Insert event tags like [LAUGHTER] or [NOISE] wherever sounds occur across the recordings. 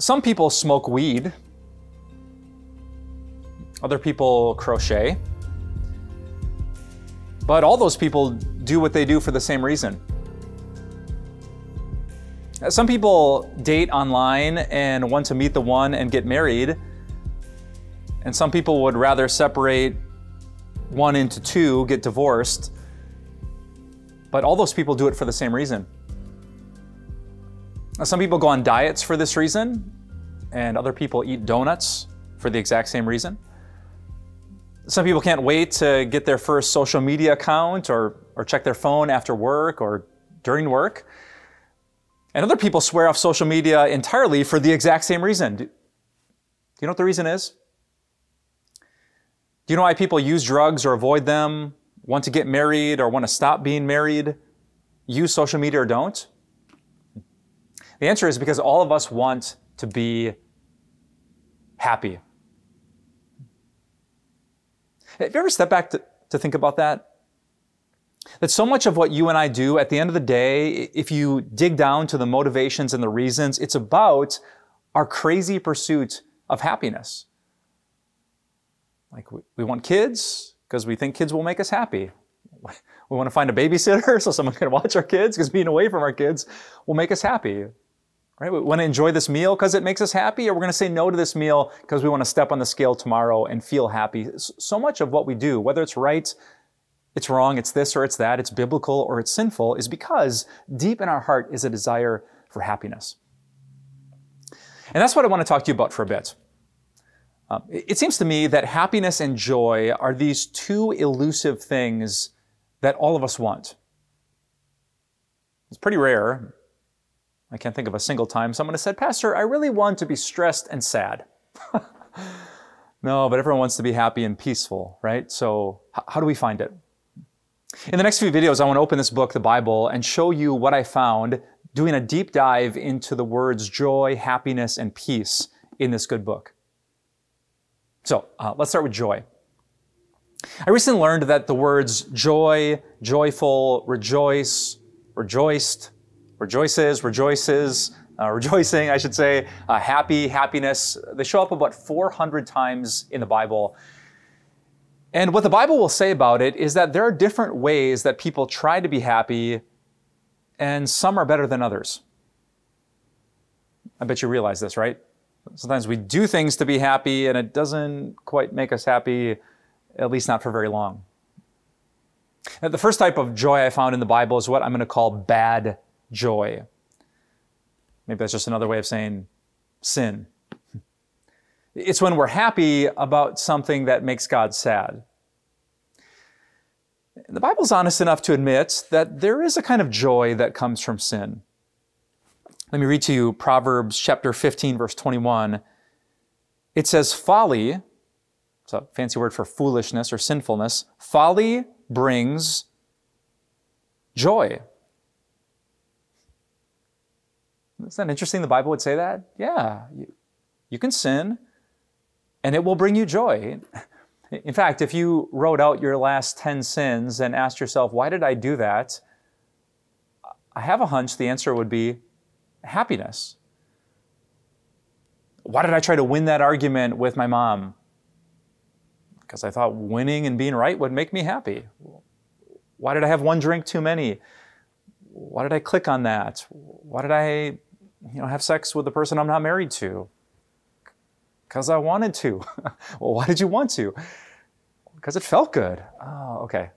Some people smoke weed, other people crochet, but all those people do what they do for the same reason. Uh, some people date online and want to meet the one and get married, and some people would rather separate one into two, get divorced, but all those people do it for the same reason. Some people go on diets for this reason, and other people eat donuts for the exact same reason. Some people can't wait to get their first social media account or, or check their phone after work or during work. And other people swear off social media entirely for the exact same reason. Do, do you know what the reason is? Do you know why people use drugs or avoid them, want to get married or want to stop being married, use social media or don't? The answer is because all of us want to be happy. Have you ever stepped back to, to think about that? That so much of what you and I do at the end of the day, if you dig down to the motivations and the reasons, it's about our crazy pursuit of happiness. Like we, we want kids because we think kids will make us happy. [LAUGHS] We want to find a babysitter [LAUGHS] so someone can watch our kids because being away from our kids will make us happy. Right? We want to enjoy this meal because it makes us happy, or we're going to say no to this meal because we want to step on the scale tomorrow and feel happy. So much of what we do, whether it's right, it's wrong, it's this or it's that, it's biblical or it's sinful, is because deep in our heart is a desire for happiness. And that's what I want to talk to you about for a bit. Um, it seems to me that happiness and joy are these two elusive things that all of us want. It's pretty rare, I can't think of a single time someone has said, Pastor, I really want to be stressed and sad. [LAUGHS] no, but everyone wants to be happy and peaceful, right? So, how do we find it? In the next few videos, I want to open this book, the Bible, and show you what I found doing a deep dive into the words joy, happiness, and peace in this good book. So, uh, let's start with joy. I recently learned that the words joy, joyful, rejoice, rejoiced, rejoices, rejoices, uh, [LAUGHS] rejoicing, I should say, uh, happy, happiness. They show up about 400 times in the Bible. And what the Bible will say about it is that there are different ways that people try to be happy, and some are better than others. I bet you realize this, right? Sometimes we do things to be happy, and it doesn't quite make us happy, at least not for very long. Now, the first type of joy I found in the Bible is what I'm going to call bad joy. Maybe that's just another way of saying sin. It's when we're happy about something that makes God sad. The Bible's honest enough to admit that there is a kind of joy that comes from sin. Let me read to you Proverbs chapter 15, verse 21. It says, Folly, it's a fancy word for foolishness or sinfulness, folly brings joy. Isn't that interesting? The Bible would say that? Yeah, you, you can sin and it will bring you joy. In fact, if you wrote out your last 10 sins and asked yourself, why did I do that? I have a hunch the answer would be happiness. Why did I try to win that argument with my mom? Because I thought winning and being right would make me happy. Why did I have one drink too many? Why did I click on that? Why did I you know, have sex with the person I'm not married to? Because I wanted to. [LAUGHS] well, why did you want to? Because it felt good. Oh, okay.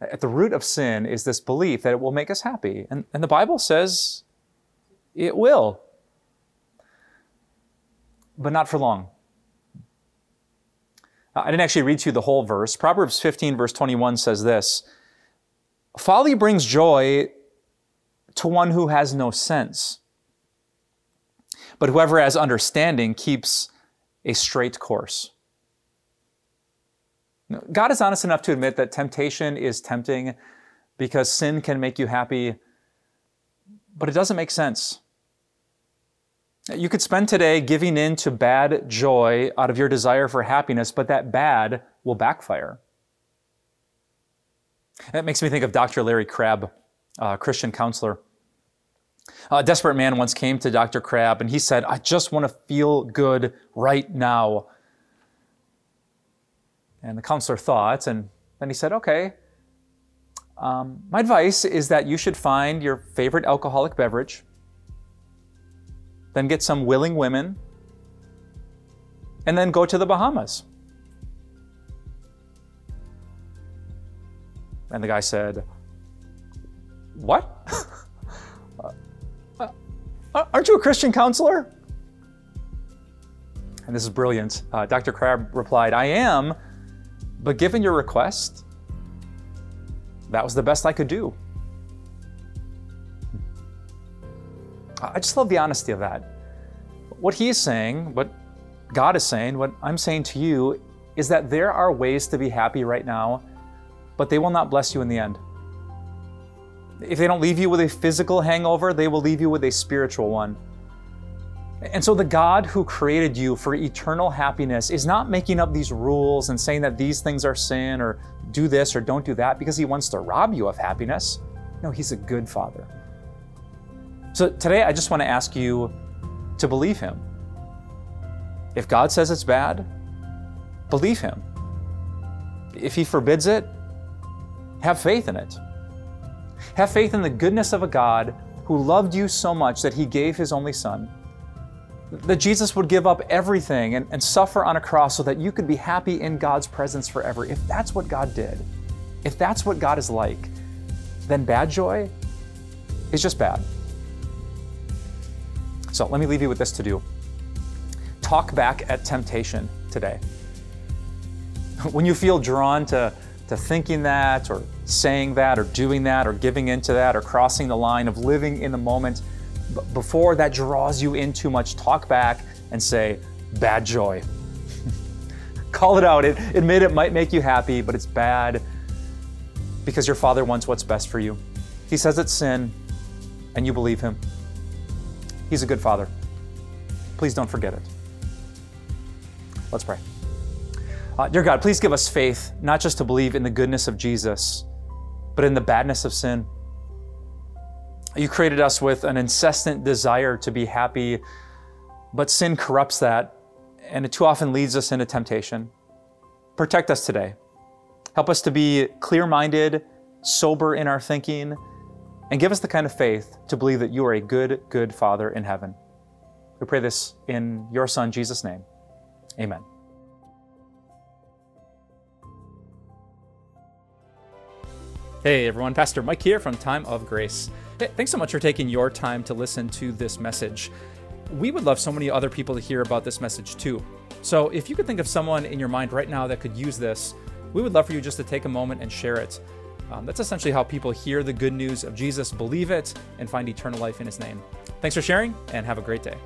At the root of sin is this belief that it will make us happy. And, and the Bible says it will. But not for long. I didn't actually read to you the whole verse. Proverbs 15, verse 21 says this Folly brings joy to one who has no sense but whoever has understanding keeps a straight course. God is honest enough to admit that temptation is tempting because sin can make you happy, but it doesn't make sense. You could spend today giving in to bad joy out of your desire for happiness, but that bad will backfire. That makes me think of Dr. Larry Crabb, a Christian counselor. A desperate man once came to Dr. Crabb and he said, I just want to feel good right now. And the counselor thought, and then he said, Okay, um, my advice is that you should find your favorite alcoholic beverage, then get some willing women, and then go to the Bahamas. And the guy said, What? [LAUGHS] uh, aren't you a Christian counselor? And this is brilliant. Uh, Dr. Crabb replied, I am, but given your request, that was the best I could do. I just love the honesty of that. What he's saying, what God is saying, what I'm saying to you, is that there are ways to be happy right now, but they will not bless you in the end. If they don't leave you with a physical hangover, they will leave you with a spiritual one. And so, the God who created you for eternal happiness is not making up these rules and saying that these things are sin or do this or don't do that because he wants to rob you of happiness. No, he's a good father. So, today I just want to ask you to believe him. If God says it's bad, believe him. If he forbids it, have faith in it. Have faith in the goodness of a God who loved you so much that he gave his only son that Jesus would give up everything and, and suffer on a cross so that you could be happy in God's presence forever. If that's what God did, if that's what God is like, then bad joy is just bad. So let me leave you with this to do talk back at temptation today. [LAUGHS] When you feel drawn to, to thinking that, or saying that, or doing that, or giving into that, or crossing the line of living in the moment, before that draws you in too much, talk back and say, bad joy. [LAUGHS] Call it out. It, admit it might make you happy, but it's bad because your Father wants what's best for you. He says it's sin, and you believe Him. He's a good Father. Please don't forget it. Let's pray. Uh, dear God, please give us faith, not just to believe in the goodness of Jesus, but in the badness of sin. You created us with an incessant desire to be happy, but sin corrupts that, and it too often leads us into temptation. Protect us today. Help us to be clear minded, sober in our thinking, and give us the kind of faith to believe that you are a good, good Father in heaven. We pray this in your Son, Jesus' name. Amen. Hey everyone, Pastor Mike here from Time of Grace. Hey, thanks so much for taking your time to listen to this message. We would love so many other people to hear about this message too. So if you could think of someone in your mind right now that could use this, we would love for you just to take a moment and share it. Um, that's essentially how people hear the good news of Jesus, believe it, and find eternal life in his name. Thanks for sharing, and have a great day.